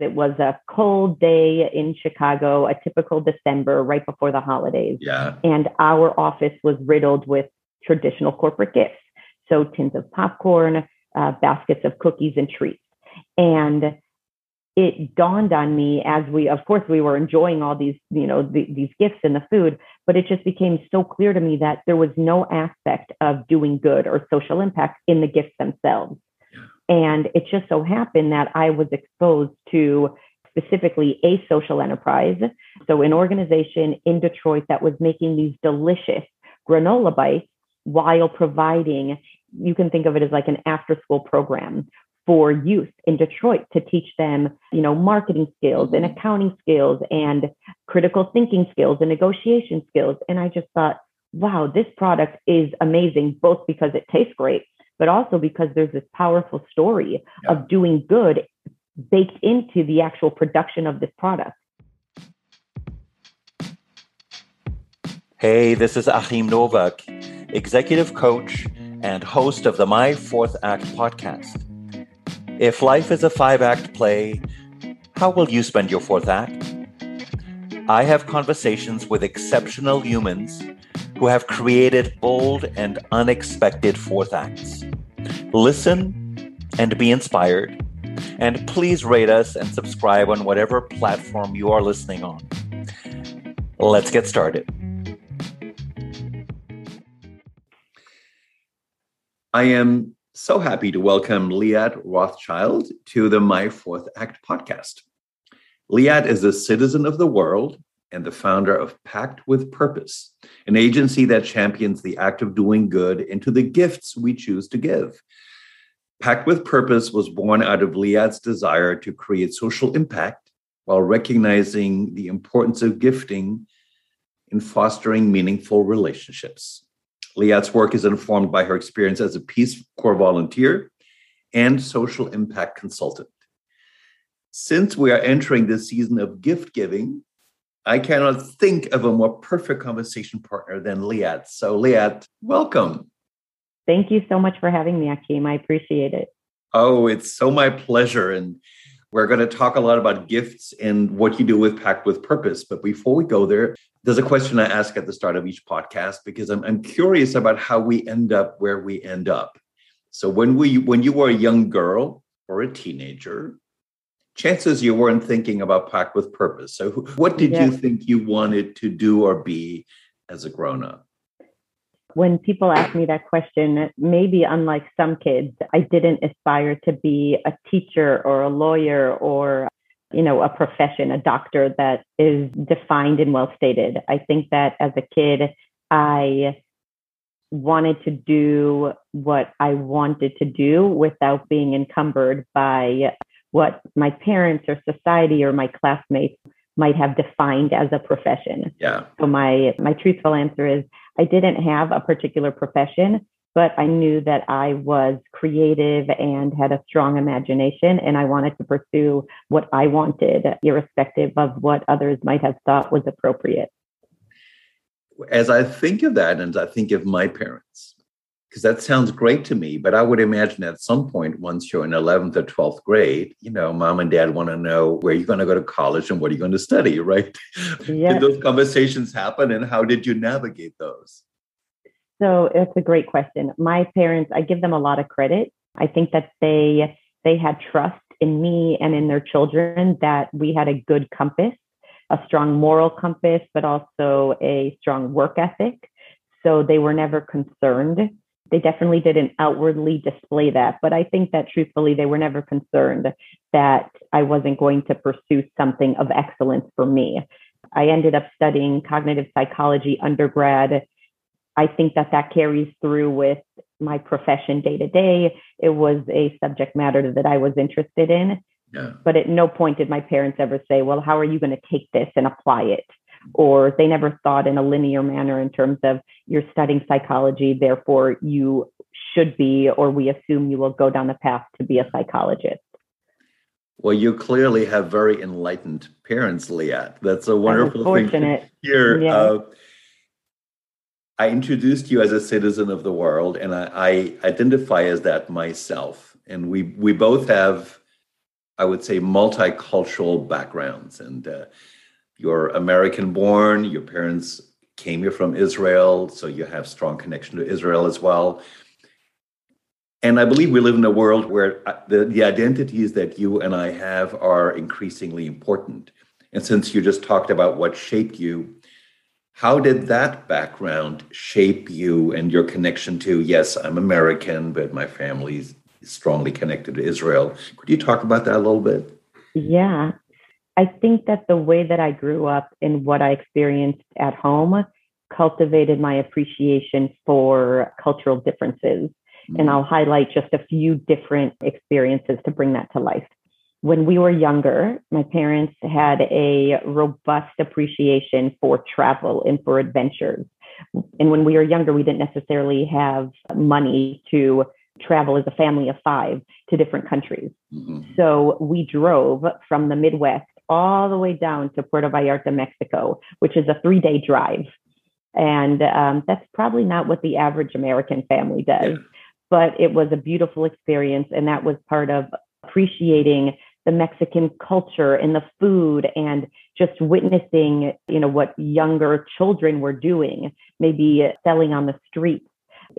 It was a cold day in Chicago, a typical December right before the holidays. Yeah. And our office was riddled with traditional corporate gifts. So tins of popcorn, uh, baskets of cookies and treats. And it dawned on me as we, of course, we were enjoying all these, you know, the, these gifts and the food, but it just became so clear to me that there was no aspect of doing good or social impact in the gifts themselves. And it just so happened that I was exposed to specifically a social enterprise. So, an organization in Detroit that was making these delicious granola bites while providing, you can think of it as like an after school program for youth in Detroit to teach them, you know, marketing skills and mm-hmm. accounting skills and critical thinking skills and negotiation skills. And I just thought, wow, this product is amazing, both because it tastes great but also because there's this powerful story yeah. of doing good baked into the actual production of this product. Hey, this is Achim Nowak, executive coach and host of the My Fourth Act podcast. If life is a five act play, how will you spend your fourth act? I have conversations with exceptional humans who have created bold and unexpected fourth acts. Listen and be inspired. And please rate us and subscribe on whatever platform you are listening on. Let's get started. I am so happy to welcome Liat Rothschild to the My Fourth Act podcast. Liat is a citizen of the world and the founder of Packed with Purpose, an agency that champions the act of doing good into the gifts we choose to give. Packed with Purpose was born out of Liat's desire to create social impact while recognizing the importance of gifting in fostering meaningful relationships. Liat's work is informed by her experience as a Peace Corps volunteer and social impact consultant. Since we are entering this season of gift giving, I cannot think of a more perfect conversation partner than Liat. So, Liat, welcome. Thank you so much for having me, Achim. I appreciate it. Oh, it's so my pleasure. And we're going to talk a lot about gifts and what you do with Packed with Purpose. But before we go there, there's a question I ask at the start of each podcast because I'm, I'm curious about how we end up where we end up. So when we when you were a young girl or a teenager, chances you weren't thinking about Packed with Purpose. So, what did you think you wanted to do or be as a grown up? When people ask me that question, maybe unlike some kids, I didn't aspire to be a teacher or a lawyer or you know a profession a doctor that is defined and well stated i think that as a kid i wanted to do what i wanted to do without being encumbered by what my parents or society or my classmates might have defined as a profession. Yeah. So my my truthful answer is I didn't have a particular profession, but I knew that I was creative and had a strong imagination and I wanted to pursue what I wanted irrespective of what others might have thought was appropriate. As I think of that and I think of my parents, because that sounds great to me. But I would imagine at some point, once you're in 11th or 12th grade, you know, mom and dad want to know where you're going to go to college and what are you going to study, right? Yes. Did those conversations happen and how did you navigate those? So it's a great question. My parents, I give them a lot of credit. I think that they they had trust in me and in their children that we had a good compass, a strong moral compass, but also a strong work ethic. So they were never concerned they definitely didn't outwardly display that. But I think that truthfully, they were never concerned that I wasn't going to pursue something of excellence for me. I ended up studying cognitive psychology undergrad. I think that that carries through with my profession day to day. It was a subject matter that I was interested in. Yeah. But at no point did my parents ever say, well, how are you going to take this and apply it? Or they never thought in a linear manner in terms of you're studying psychology, therefore you should be, or we assume you will go down the path to be a psychologist. Well, you clearly have very enlightened parents, Liat. That's a wonderful thing to hear. Yeah. Uh, I introduced you as a citizen of the world, and I, I identify as that myself. And we we both have I would say, multicultural backgrounds. And uh, you're American born, your parents came here from Israel, so you have strong connection to Israel as well. And I believe we live in a world where uh, the, the identities that you and I have are increasingly important. And since you just talked about what shaped you, how did that background shape you and your connection to, yes, I'm American, but my family's strongly connected to Israel? Could you talk about that a little bit? Yeah. I think that the way that I grew up and what I experienced at home cultivated my appreciation for cultural differences. Mm-hmm. And I'll highlight just a few different experiences to bring that to life. When we were younger, my parents had a robust appreciation for travel and for adventures. And when we were younger, we didn't necessarily have money to travel as a family of five to different countries. Mm-hmm. So we drove from the Midwest all the way down to Puerto Vallarta, Mexico, which is a three day drive. And um, that's probably not what the average American family does, yeah. but it was a beautiful experience. And that was part of appreciating the Mexican culture and the food and just witnessing, you know, what younger children were doing, maybe selling on the streets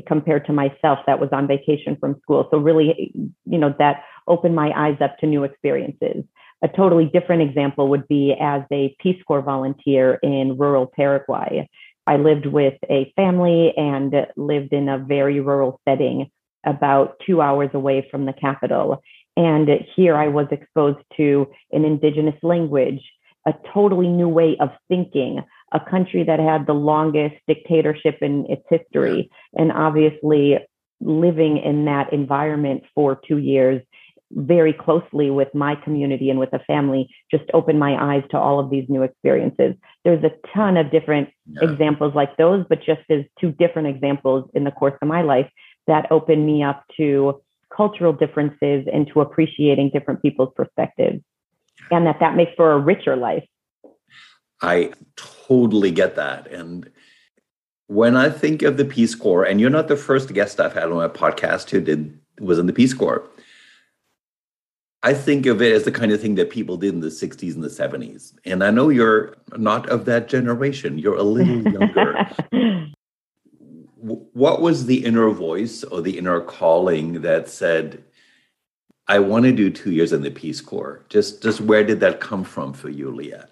compared to myself that was on vacation from school. So really, you know, that opened my eyes up to new experiences. A totally different example would be as a Peace Corps volunteer in rural Paraguay. I lived with a family and lived in a very rural setting about two hours away from the capital. And here I was exposed to an indigenous language, a totally new way of thinking, a country that had the longest dictatorship in its history. And obviously, living in that environment for two years very closely with my community and with a family just opened my eyes to all of these new experiences. There's a ton of different yeah. examples like those, but just as two different examples in the course of my life that opened me up to cultural differences and to appreciating different people's perspectives and that that makes for a richer life. I totally get that. And when I think of the Peace Corps, and you're not the first guest I've had on my podcast who did was in the Peace Corps. I think of it as the kind of thing that people did in the 60s and the 70s. And I know you're not of that generation, you're a little younger. what was the inner voice or the inner calling that said, I want to do two years in the Peace Corps? Just, just where did that come from for you, Liat?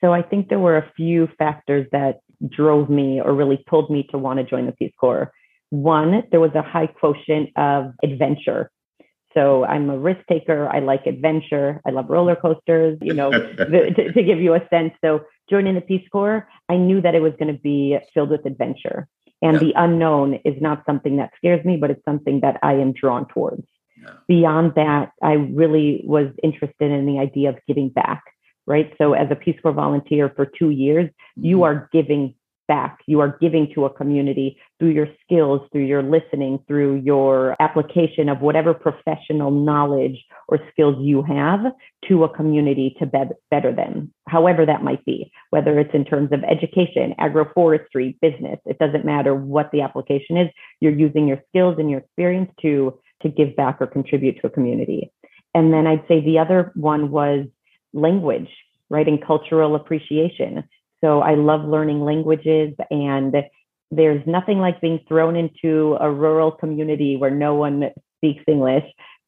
So I think there were a few factors that drove me or really pulled me to want to join the Peace Corps. One, there was a high quotient of adventure so I'm a risk taker. I like adventure. I love roller coasters, you know, to, to, give you a sense. So joining the Peace Corps, I knew that it was going to be filled with adventure. And yeah. the unknown is not something that scares me, but it's something that I am drawn towards. Yeah. Beyond that, I really was interested in the idea of giving back, right? So as a Peace Corps volunteer for two years, mm-hmm. you are giving back. You are giving to a community through your skills, through your listening, through your application of whatever professional knowledge or skills you have to a community to be- better them, however that might be, whether it's in terms of education, agroforestry, business, it doesn't matter what the application is. You're using your skills and your experience to, to give back or contribute to a community. And then I'd say the other one was language, right? And cultural appreciation. So I love learning languages and there's nothing like being thrown into a rural community where no one speaks English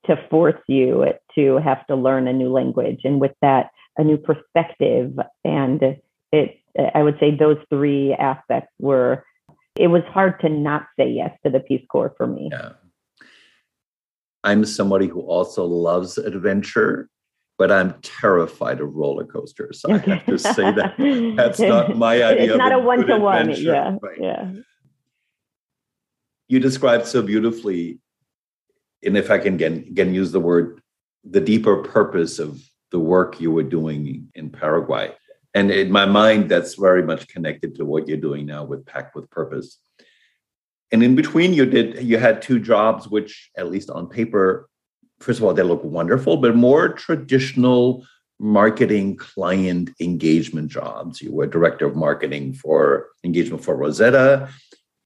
to force you to have to learn a new language. And with that, a new perspective. And it, I would say those three aspects were, it was hard to not say yes to the Peace Corps for me. Yeah. I'm somebody who also loves adventure but I'm terrified of roller coasters. I have to say that that's not my idea. It's not a one to one. Yeah, right. yeah. You described so beautifully, and if I can again, again use the word, the deeper purpose of the work you were doing in Paraguay. And in my mind, that's very much connected to what you're doing now with Packed with Purpose. And in between, you did you had two jobs, which at least on paper first of all, they look wonderful, but more traditional marketing client engagement jobs. You were director of marketing for engagement for Rosetta.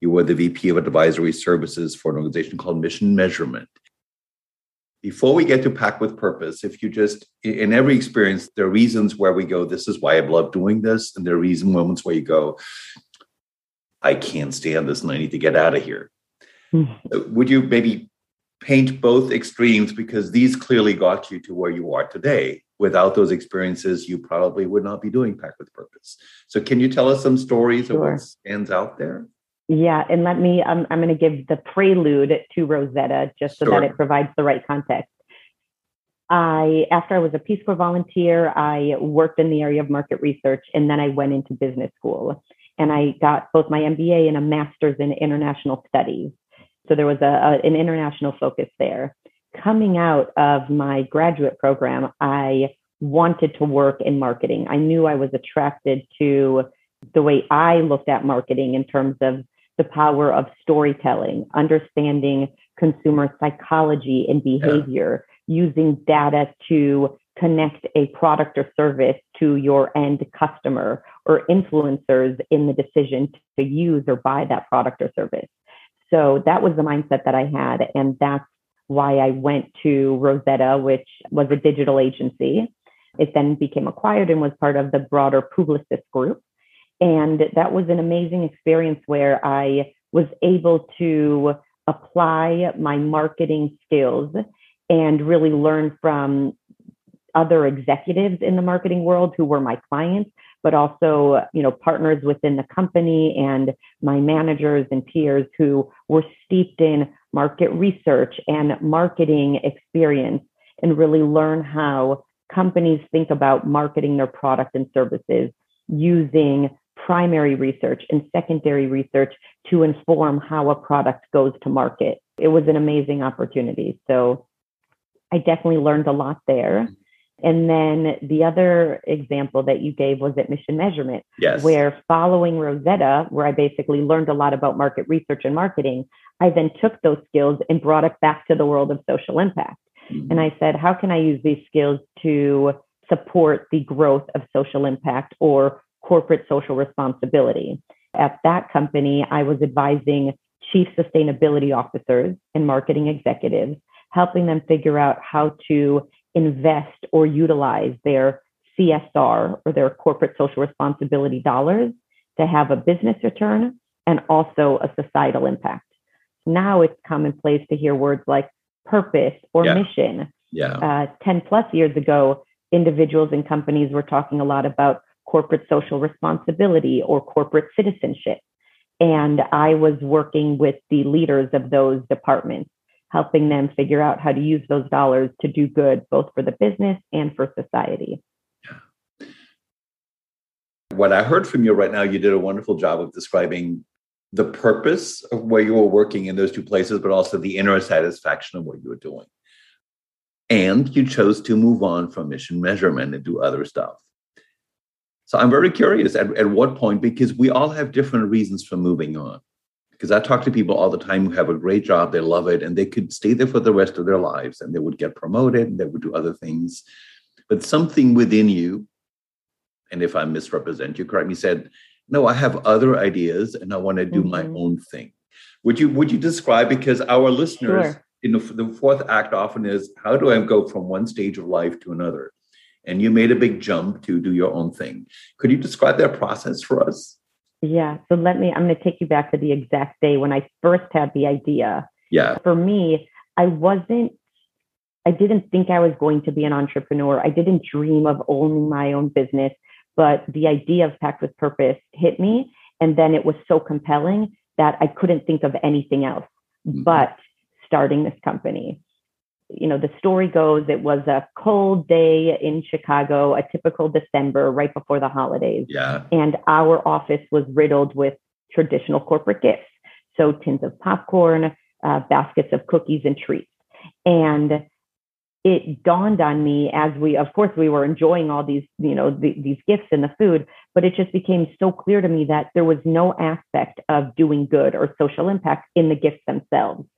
You were the VP of advisory services for an organization called Mission Measurement. before we get to packed with purpose, if you just in every experience, there are reasons where we go, this is why I love doing this, and there are reason moments where you go, I can't stand this and I need to get out of here. Mm-hmm. Would you maybe paint both extremes because these clearly got you to where you are today? Without those experiences, you probably would not be doing Packed with Purpose. So, can you tell us some stories sure. of what stands out there? Yeah, and let me, um, I'm going to give the prelude to Rosetta just so sure. that it provides the right context. I, after I was a Peace Corps volunteer, I worked in the area of market research and then I went into business school and I got both my MBA and a master's in international studies. So there was a, a, an international focus there. Coming out of my graduate program, I wanted to work in marketing. I knew I was attracted to the way I looked at marketing in terms of the power of storytelling, understanding consumer psychology and behavior, yeah. using data to connect a product or service to your end customer or influencers in the decision to use or buy that product or service. So that was the mindset that I had. And that's why I went to Rosetta, which was a digital agency. It then became acquired and was part of the broader Publicis group. And that was an amazing experience where I was able to apply my marketing skills and really learn from other executives in the marketing world who were my clients but also you know partners within the company and my managers and peers who were steeped in market research and marketing experience and really learn how companies think about marketing their product and services using primary research and secondary research to inform how a product goes to market. It was an amazing opportunity. So I definitely learned a lot there. And then the other example that you gave was at Mission Measurement, yes. where following Rosetta, where I basically learned a lot about market research and marketing, I then took those skills and brought it back to the world of social impact. Mm-hmm. And I said, how can I use these skills to support the growth of social impact or corporate social responsibility? At that company, I was advising chief sustainability officers and marketing executives, helping them figure out how to invest or utilize their CSR or their corporate social responsibility dollars to have a business return and also a societal impact. Now it's commonplace to hear words like purpose or yeah. mission. Yeah. Uh, 10 plus years ago, individuals and companies were talking a lot about corporate social responsibility or corporate citizenship. And I was working with the leaders of those departments helping them figure out how to use those dollars to do good, both for the business and for society. What I heard from you right now, you did a wonderful job of describing the purpose of where you were working in those two places, but also the inner satisfaction of what you were doing. And you chose to move on from mission measurement and do other stuff. So I'm very curious at, at what point, because we all have different reasons for moving on because I talk to people all the time who have a great job, they love it, and they could stay there for the rest of their lives and they would get promoted and they would do other things. But something within you, and if I misrepresent you, correct me, said, no, I have other ideas and I want to do mm-hmm. my own thing. Would you would you describe because our listeners sure. in the, the fourth act often is how do I go from one stage of life to another? And you made a big jump to do your own thing. Could you describe that process for us? Yeah. So let me, I'm going to take you back to the exact day when I first had the idea. Yeah. For me, I wasn't, I didn't think I was going to be an entrepreneur. I didn't dream of owning my own business, but the idea of Packed with Purpose hit me. And then it was so compelling that I couldn't think of anything else mm-hmm. but starting this company you know, the story goes it was a cold day in Chicago, a typical December right before the holidays. Yeah. And our office was riddled with traditional corporate gifts. So tins of popcorn, uh, baskets of cookies and treats. And it dawned on me as we, of course, we were enjoying all these, you know, the, these gifts and the food, but it just became so clear to me that there was no aspect of doing good or social impact in the gifts themselves.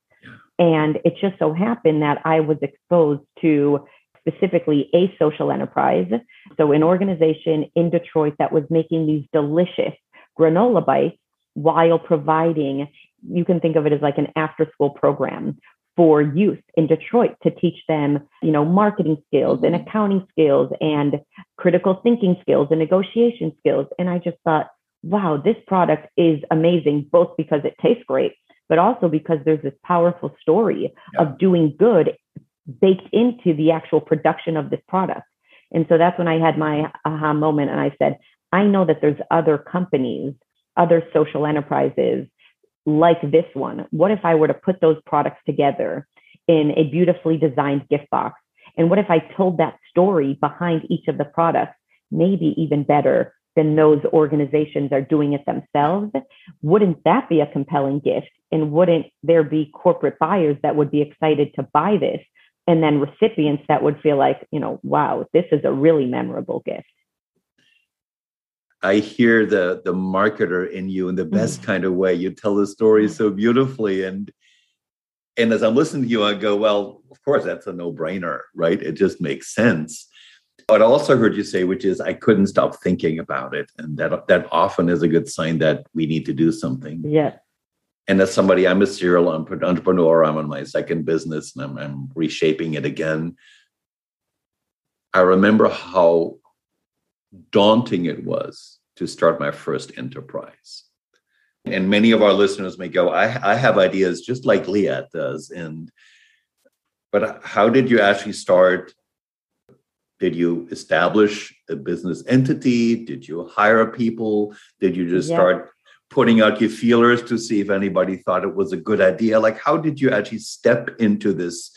And it just so happened that I was exposed to specifically a social enterprise. So, an organization in Detroit that was making these delicious granola bites while providing, you can think of it as like an after school program for youth in Detroit to teach them, you know, marketing skills and accounting skills and critical thinking skills and negotiation skills. And I just thought, wow, this product is amazing, both because it tastes great, but also because there's this powerful story yeah. of doing good baked into the actual production of this product. And so that's when I had my aha moment and I said, I know that there's other companies, other social enterprises like this one. What if I were to put those products together in a beautifully designed gift box? And what if I told that story behind each of the products, maybe even better than those organizations are doing it themselves? Wouldn't that be a compelling gift? And wouldn't there be corporate buyers that would be excited to buy this? And then recipients that would feel like, you know, wow, this is a really memorable gift. I hear the the marketer in you in the best mm. kind of way. You tell the story so beautifully, and and as I'm listening to you, I go, well, of course, that's a no brainer, right? It just makes sense. But I also heard you say, which is, I couldn't stop thinking about it, and that that often is a good sign that we need to do something. Yeah. And as somebody, I'm a serial entrepreneur. I'm on my second business, and I'm, I'm reshaping it again. I remember how daunting it was to start my first enterprise. And many of our listeners may go, I, I have ideas just like Leah does. And but how did you actually start? Did you establish a business entity? Did you hire people? Did you just yeah. start putting out your feelers to see if anybody thought it was a good idea? Like, how did you actually step into this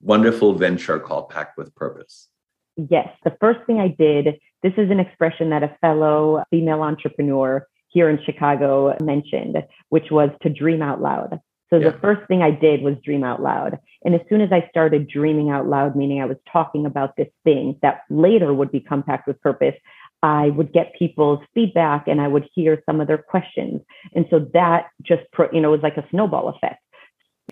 wonderful venture called Packed with Purpose? Yes, the first thing I did, this is an expression that a fellow female entrepreneur here in Chicago mentioned, which was to dream out loud. So yeah. the first thing I did was dream out loud. And as soon as I started dreaming out loud, meaning I was talking about this thing that later would become packed with purpose, I would get people's feedback and I would hear some of their questions. And so that just, you know, was like a snowball effect.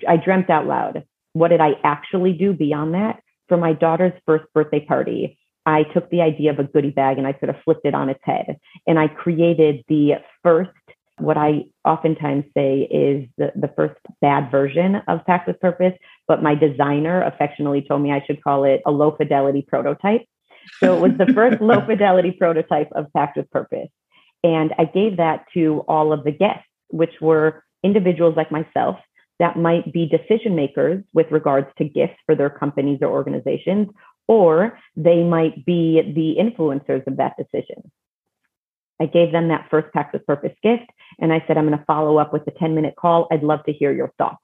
I dreamt out loud. What did I actually do beyond that? for my daughter's first birthday party, I took the idea of a goodie bag and I sort of flipped it on its head. And I created the first, what I oftentimes say is the, the first bad version of Packed with Purpose, but my designer affectionately told me I should call it a low fidelity prototype. So it was the first low fidelity prototype of Packed with Purpose. And I gave that to all of the guests, which were individuals like myself that might be decision makers with regards to gifts for their companies or organizations, or they might be the influencers of that decision. I gave them that first Packed with Purpose gift, and I said, I'm going to follow up with a 10 minute call. I'd love to hear your thoughts.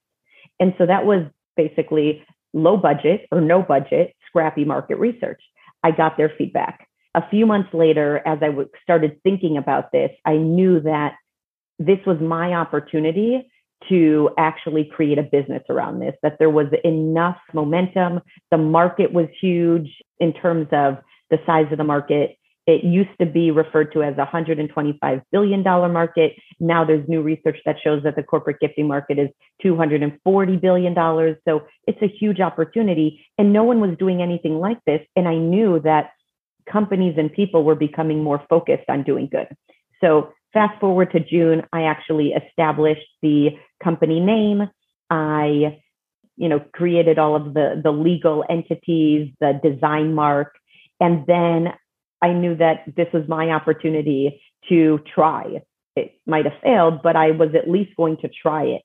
And so that was basically low budget or no budget, scrappy market research. I got their feedback. A few months later, as I started thinking about this, I knew that this was my opportunity to actually create a business around this, that there was enough momentum. The market was huge in terms of the size of the market. It used to be referred to as a $125 billion market. Now there's new research that shows that the corporate gifting market is $240 billion. So it's a huge opportunity. And no one was doing anything like this. And I knew that companies and people were becoming more focused on doing good. So fast forward to June, I actually established the company name. I, you know, created all of the the legal entities, the design mark, and then I knew that this was my opportunity to try. It might have failed, but I was at least going to try it.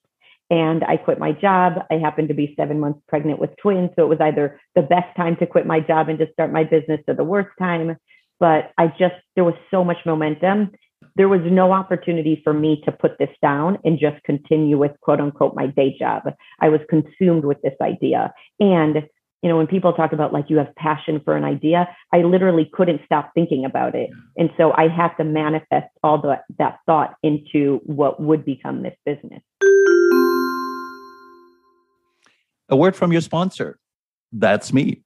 And I quit my job. I happened to be seven months pregnant with twins. So it was either the best time to quit my job and to start my business or the worst time. But I just, there was so much momentum there was no opportunity for me to put this down and just continue with quote unquote my day job. I was consumed with this idea. And, you know, when people talk about like you have passion for an idea, I literally couldn't stop thinking about it. And so I had to manifest all the, that thought into what would become this business. A word from your sponsor. That's me.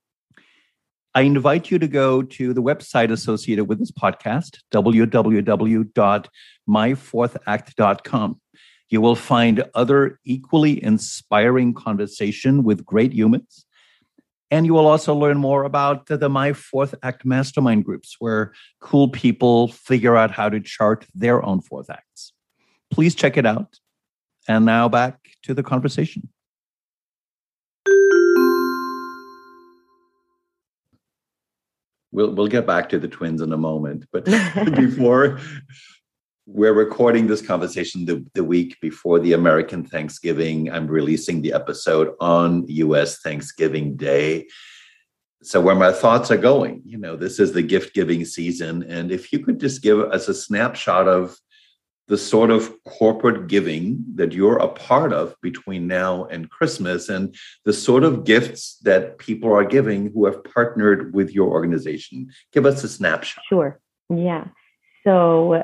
I invite you to go to the website associated with this podcast, www.myfourthact.com. You will find other equally inspiring conversation with great humans. And you will also learn more about the, My Fourth Act mastermind groups, where cool people figure out how to chart their own fourth acts. Please check it out. And now back to the conversation. We'll, we'll get back to the twins in a moment, but before we're recording this conversation the, the week before the American Thanksgiving. I'm releasing the episode on US Thanksgiving Day. So, where my thoughts are going, you know, this is the gift giving season. And if you could just give us a snapshot of the sort of corporate giving that you're a part of between now and Christmas and the sort of gifts that people are giving who have partnered with your organization. Give us a snapshot. Sure. Yeah. So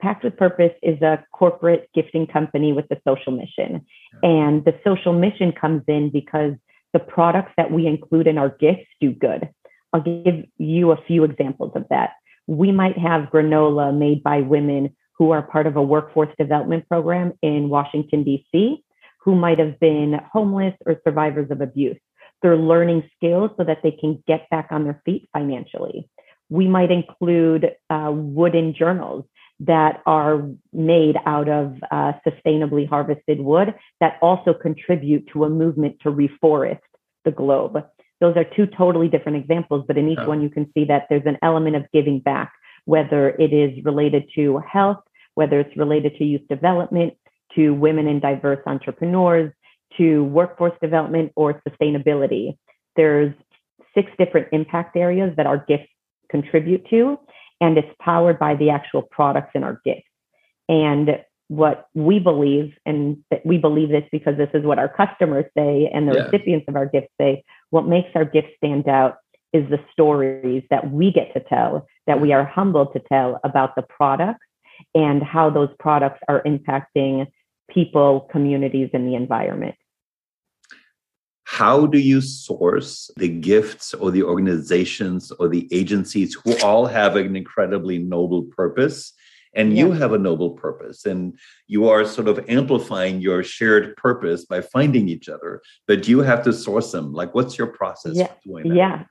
Packed with Purpose is a corporate gifting company with a social mission. And the social mission comes in because the products that we include in our gifts do good. I'll give you a few examples of that. We might have granola made by women who are part of a workforce development program in Washington, D.C., who might have been homeless or survivors of abuse. They're learning skills so that they can get back on their feet financially. We might include uh, wooden journals that are made out of uh, sustainably harvested wood that also contribute to a movement to reforest the globe. Those are two totally different examples, but in each one you can see that there's an element of giving back, whether it is related to health, whether it's related to youth development, to women and diverse entrepreneurs, to workforce development or sustainability. There's six different impact areas that our gifts contribute to and it's powered by the actual products in our gifts. And what we believe, and that we believe this because this is what our customers say and the yeah. recipients of our gifts say, what makes our gifts stand out is the stories that we get to tell, that we are humbled to tell about the products and how those products are impacting people, communities, and the environment how do you source the gifts or the organizations or the agencies who all have an incredibly noble purpose? And yeah. you have a noble purpose and you are sort of amplifying your shared purpose by finding each other but you have to source them. Like what's your process yeah. yeah.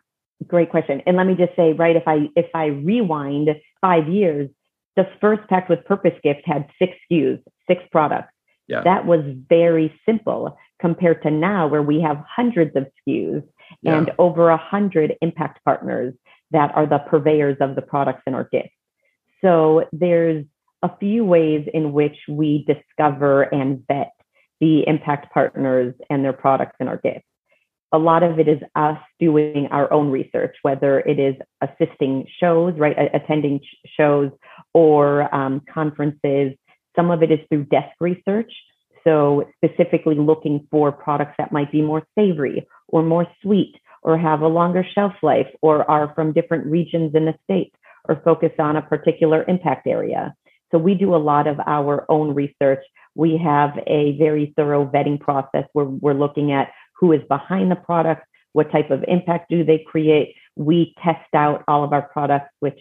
Great question. And let me just say right if i if i rewind five years the first packed with purpose gift had six skus six products yeah. that was very simple compared to now where we have hundreds of SKUs yeah. and over a hundred impact partners that are the purveyors of the products in our gifts. So there's a few ways in which we discover and vet the impact partners and their products in our gifts. A lot of it is us doing our own research, whether it is assisting shows, right, attending shows or um, conferences. Some of it is through desk research. So specifically looking for products that might be more savory or more sweet or have a longer shelf life or are from different regions in the state or focus on a particular impact area. So we do a lot of our own research. We have a very thorough vetting process where we're looking at who is behind the product, what type of impact do they create. We test out all of our products, which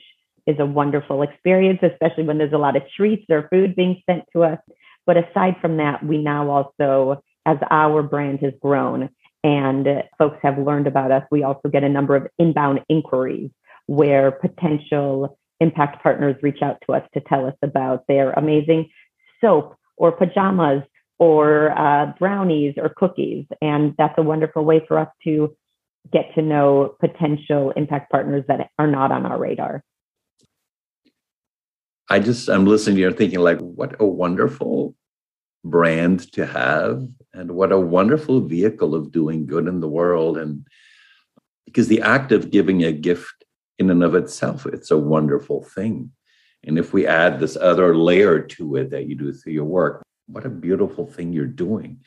is a wonderful experience, especially when there's a lot of treats or food being sent to us. But aside from that, we now also, as our brand has grown and folks have learned about us, we also get a number of inbound inquiries where potential impact partners reach out to us to tell us about their amazing soap or pajamas or uh, brownies or cookies. And that's a wonderful way for us to get to know potential impact partners that are not on our radar. I just I'm listening to you and thinking like, what a wonderful brand to have, and what a wonderful vehicle of doing good in the world. And because the act of giving a gift in and of itself, it's a wonderful thing. And if we add this other layer to it that you do through your work, what a beautiful thing you're doing.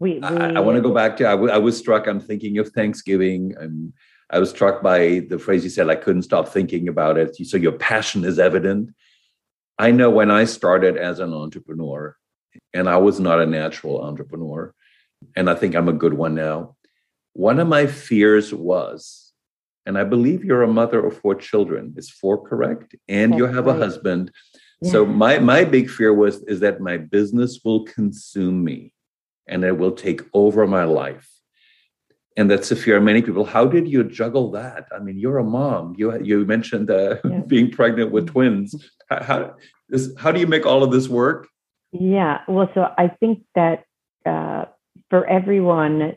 We, we I, I want to go back to I, w- I was struck. I'm thinking of Thanksgiving. and I was struck by the phrase you said, I couldn't stop thinking about it. So your passion is evident. I know when I started as an entrepreneur, and I was not a natural entrepreneur, and I think I'm a good one now. One of my fears was, and I believe you're a mother of four children. Is four correct? And That's you have right. a husband. Yeah. So my my big fear was is that my business will consume me and it will take over my life and that's a fear of many people. How did you juggle that? I mean, you're a mom. You you mentioned uh, yeah. being pregnant with twins. How, how, how do you make all of this work? Yeah, well, so I think that uh, for everyone,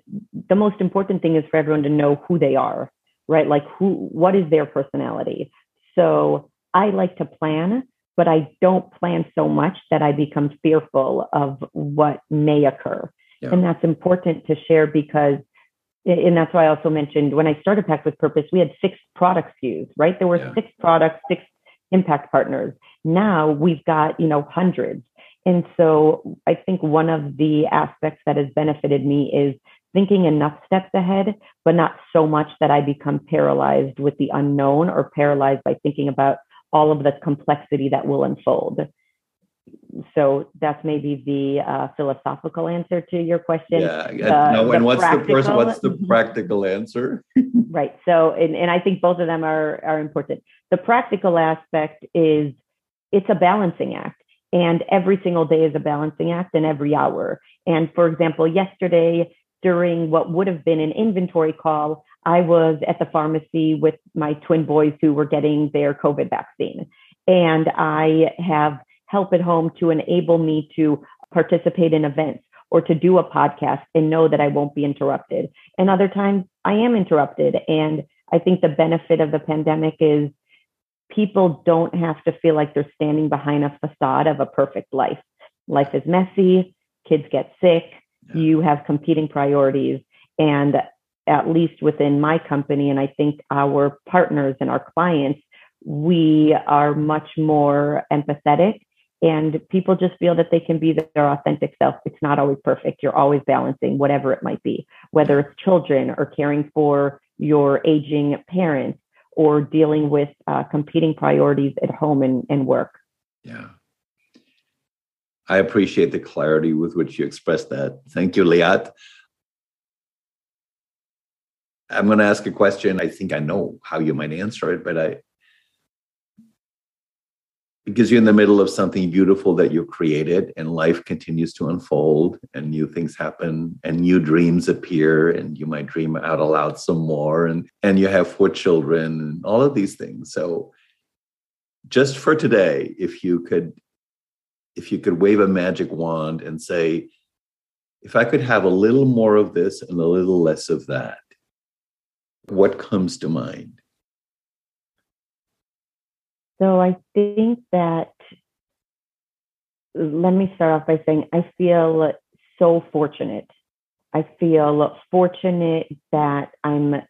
the most important thing is for everyone to know who they are, right? Like who, what is their personality? So I like to plan, but I don't plan so much that I become fearful of what may occur. Yeah. And that's important to share because, and that's why I also mentioned when I started Packed with Purpose, we had six product SKUs, right? There were yeah. six products, six impact partners. Now we've got, you know, hundreds. And so I think one of the aspects that has benefited me is thinking enough steps ahead, but not so much that I become paralyzed with the unknown or paralyzed by thinking about all of the complexity that will unfold. So that's maybe the uh, philosophical answer to your question. Yeah. No, and what's the person, what's the practical answer? right. So, and, and I think both of them are are important. The practical aspect is it's a balancing act, and every single day is a balancing act, and every hour. And for example, yesterday during what would have been an inventory call, I was at the pharmacy with my twin boys who were getting their COVID vaccine. And I have help at home to enable me to participate in events or to do a podcast and know that I won't be interrupted. And other times I am interrupted. And I think the benefit of the pandemic is people don't have to feel like they're standing behind a facade of a perfect life. Life is messy, kids get sick, you have competing priorities. And at least within my company, and I think our partners and our clients, we are much more empathetic and people just feel that they can be their authentic self. It's not always perfect. You're always balancing whatever it might be, whether it's children or caring for your aging parents or dealing with uh, competing priorities at home and, and work. Yeah. I appreciate the clarity with which you expressed that. Thank you, Liat. I'm going to ask a question. I think I know how you might answer it, but I, because you're in the middle of something beautiful that you created and life continues to unfold and new things happen and new dreams appear and you might dream out aloud some more and and you have four children and all of these things so just for today if you could if you could wave a magic wand and say, if I could have a little more of this and a little less of that, what comes to mind? So I think that, let me start off by saying I feel so fortunate. I feel fortunate that I'm,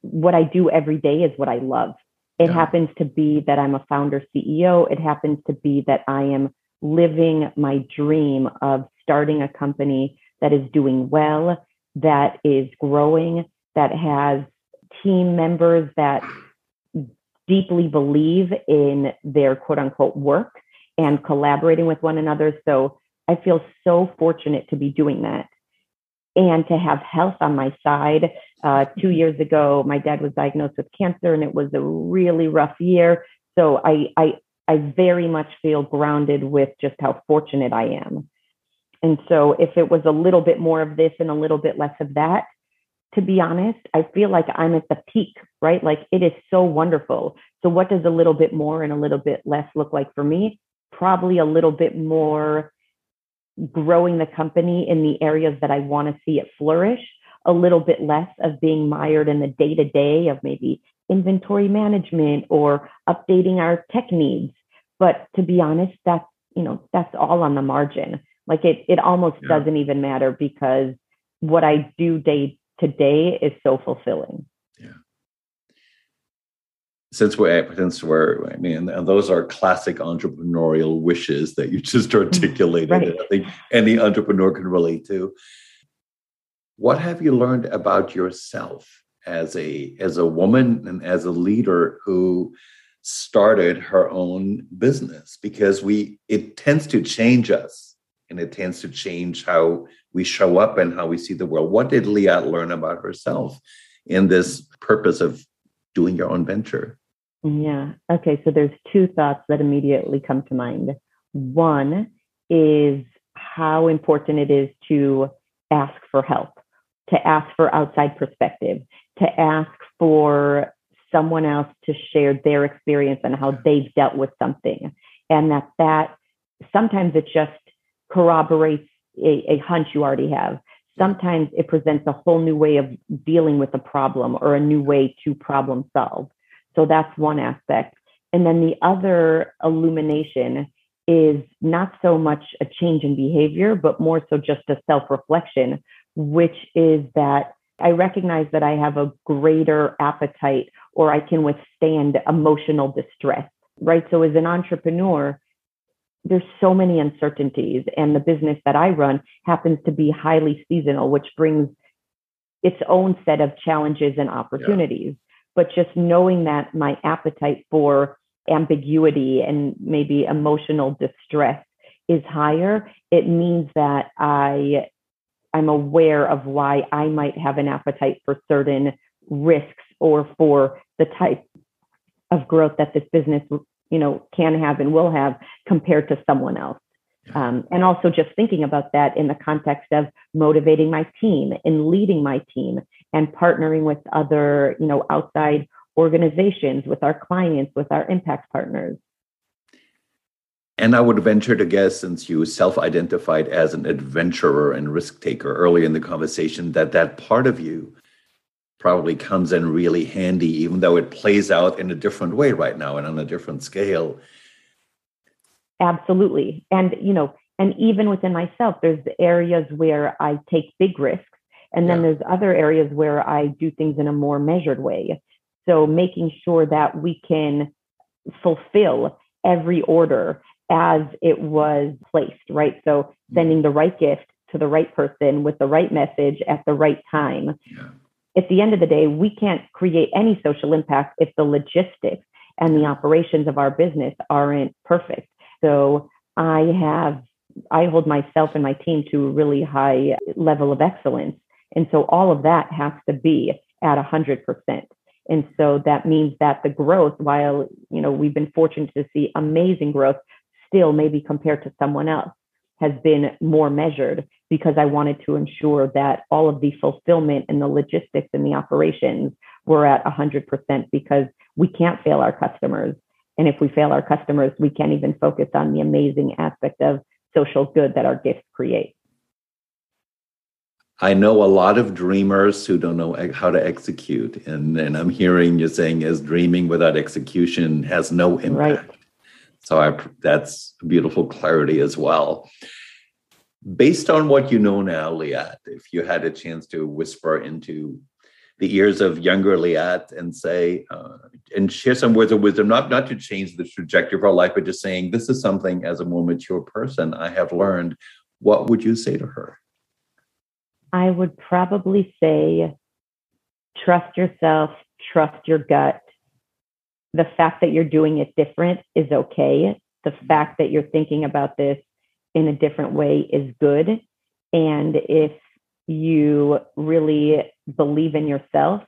what I do every day is what I love. It yeah. happens to be that I'm a founder CEO. It happens to be that I am living my dream of starting a company that is doing well, that is growing, that has team members that deeply believe in their quote unquote work and collaborating with one another. So I feel so fortunate to be doing that and to have health on my side. Uh, two years ago, my dad was diagnosed with cancer, and it was a really rough year. So I, I, I very much feel grounded with just how fortunate I am. And so if it was a little bit more of this and a little bit less of that, to be honest, I feel like I'm at the peak, right? Like it is so wonderful. So what does a little bit more and a little bit less look like for me? Probably a little bit more growing the company in the areas that I want to see it flourish, a little bit less of being mired in the day to day of maybe inventory management or updating our tech needs. But to be honest, that's, you know, that's all on the margin. Like it, it almost yeah. doesn't even matter because what I do day to day is so fulfilling Yeah. since we're since we're I mean those are classic entrepreneurial wishes that you just mm-hmm. articulated. Right. I think any entrepreneur can relate to. What have you learned about yourself as a as a woman and as a leader who started her own business? Because we it tends to change us and it tends to change how we show up and how we see the world. What did Liat learn about herself in this purpose of doing your own venture? Yeah. Okay. So there's two thoughts that immediately come to mind. One is how important it is to ask for help, to ask for outside perspective, to ask for someone else to share their experience and how they've dealt with something. And that that sometimes it just corroborates a, a hunch you already have. sometimes it presents a whole new way of dealing with a problem or a new way to problem solve. So that's one aspect. And then the other illumination is not so much a change in behavior, but more so just a self reflection, which is that I recognize that I have a greater appetite or I can withstand emotional distress, right? So as an entrepreneur, there's so many uncertainties and the business that I run happens to be highly seasonal, which brings its own set of challenges and opportunities. Yeah. But just knowing that my appetite for ambiguity and maybe emotional distress is higher, it means that I I'm aware of why I might have an appetite for certain risks or for the type of growth that this business you know can have and will have compared to someone else. Um, and also just thinking about that in the context of motivating my team and leading my team and partnering with other you know outside organizations with our clients with our impact partners. And I would venture to guess, since you self identified as an adventurer and risk taker early in the conversation, that that part of you probably comes in really handy, even though it plays out in a different way right now and on a different scale. Absolutely. And, you know, and even within myself, there's areas where I take big risks. And then yeah. there's other areas where I do things in a more measured way. So making sure that we can fulfill every order as it was placed, right? So mm-hmm. sending the right gift to the right person with the right message at the right time. Yeah at the end of the day, we can't create any social impact if the logistics and the operations of our business aren't perfect. So I have, I hold myself and my team to a really high level of excellence. And so all of that has to be at 100%. And so that means that the growth, while, you know, we've been fortunate to see amazing growth, still maybe compared to someone else has been more measured because I wanted to ensure that all of the fulfillment and the logistics and the operations were at 100% because we can't fail our customers. And if we fail our customers, we can't even focus on the amazing aspect of social good that our gifts create. I know a lot of dreamers who don't know how to execute. And, and I'm hearing you saying as dreaming without execution has no impact. Right. So I, that's beautiful clarity as well. Based on what you know now, Liat, if you had a chance to whisper into the ears of younger Liat and say, uh, and share some words of wisdom, not, not to change the trajectory of our life, but just saying, this is something as a more mature person I have learned, what would you say to her? I would probably say, trust yourself, trust your gut, the fact that you're doing it different is okay. The fact that you're thinking about this in a different way is good. And if you really believe in yourself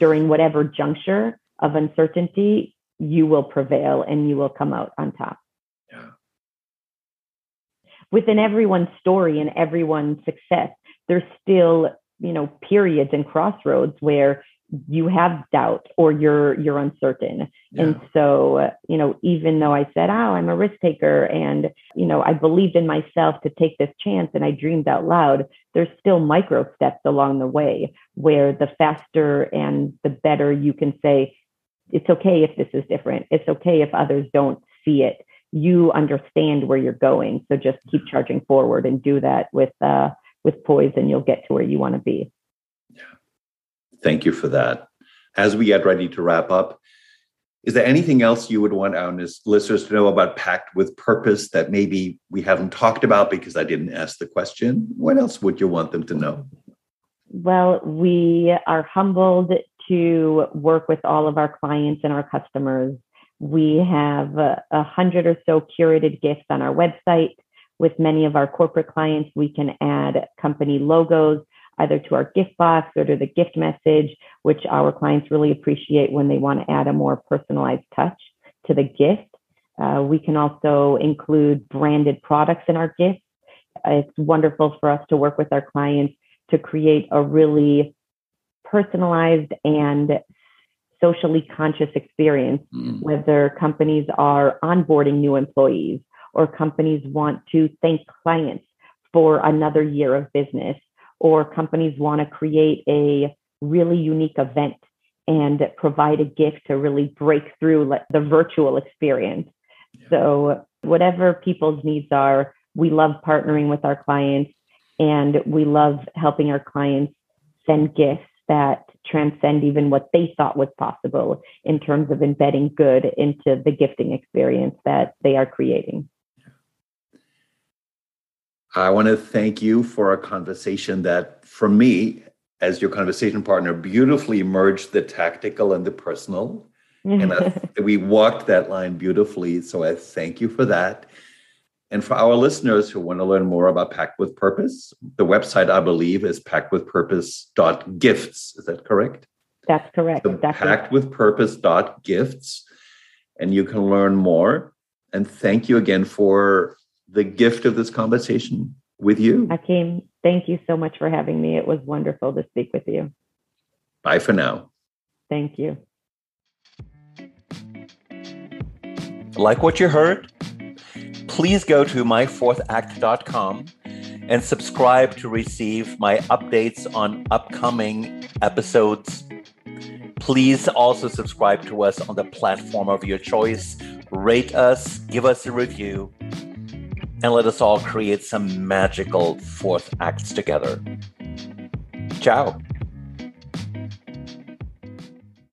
during whatever juncture of uncertainty, you will prevail and you will come out on top. Yeah. Within everyone's story and everyone's success, there's still, you know, periods and crossroads where you have doubt or you're you're uncertain. Yeah. and so you know even though i said oh i'm a risk taker and you know i believed in myself to take this chance and i dreamed out loud there's still micro steps along the way where the faster and the better you can say it's okay if this is different. It's okay if others don't see it. You understand where you're going. So just keep charging forward and do that with uh with poise and you'll get to where you want to be Thank you for that. As we get ready to wrap up, is there anything else you would want our listeners to know about Packed with Purpose that maybe we haven't talked about because I didn't ask the question? What else would you want them to know? Well, we are humbled to work with all of our clients and our customers. We have a, hundred or so curated gifts on our website. With many of our corporate clients, we can add company logos either to our gift box or to the gift message, which our clients really appreciate when they want to add a more personalized touch to the gift. Uh, we can also include branded products in our gifts. It's wonderful for us to work with our clients to create a really personalized and socially conscious experience, mm. whether companies are onboarding new employees or companies want to thank clients for another year of business or companies want to create a really unique event and provide a gift to really break through the virtual experience. Yeah. So, whatever people's needs are, we love partnering with our clients and we love helping our clients send gifts that transcend even what they thought was possible in terms of embedding good into the gifting experience that they are creating. I want to thank you for a conversation that, for me, as your conversation partner, beautifully merged the tactical and the personal. and I, we walked that line beautifully. So I thank you for that. And for our listeners who want to learn more about Packed with Purpose, the website, I believe, is packedwithpurpose.gifts. Is that correct? That's correct. So packedwithpurpose.gifts. And you can learn more. And thank you again for the gift of this conversation with you. Achim, thank you so much for having me. It was wonderful to speak with you. Bye for now. Thank you. Like what you heard? please go to myfourthact.com and subscribe to receive my updates on upcoming episodes. Please also subscribe to us on the platform of your choice. Rate us, give us a review, and let us all create some magical fourth acts together. Ciao.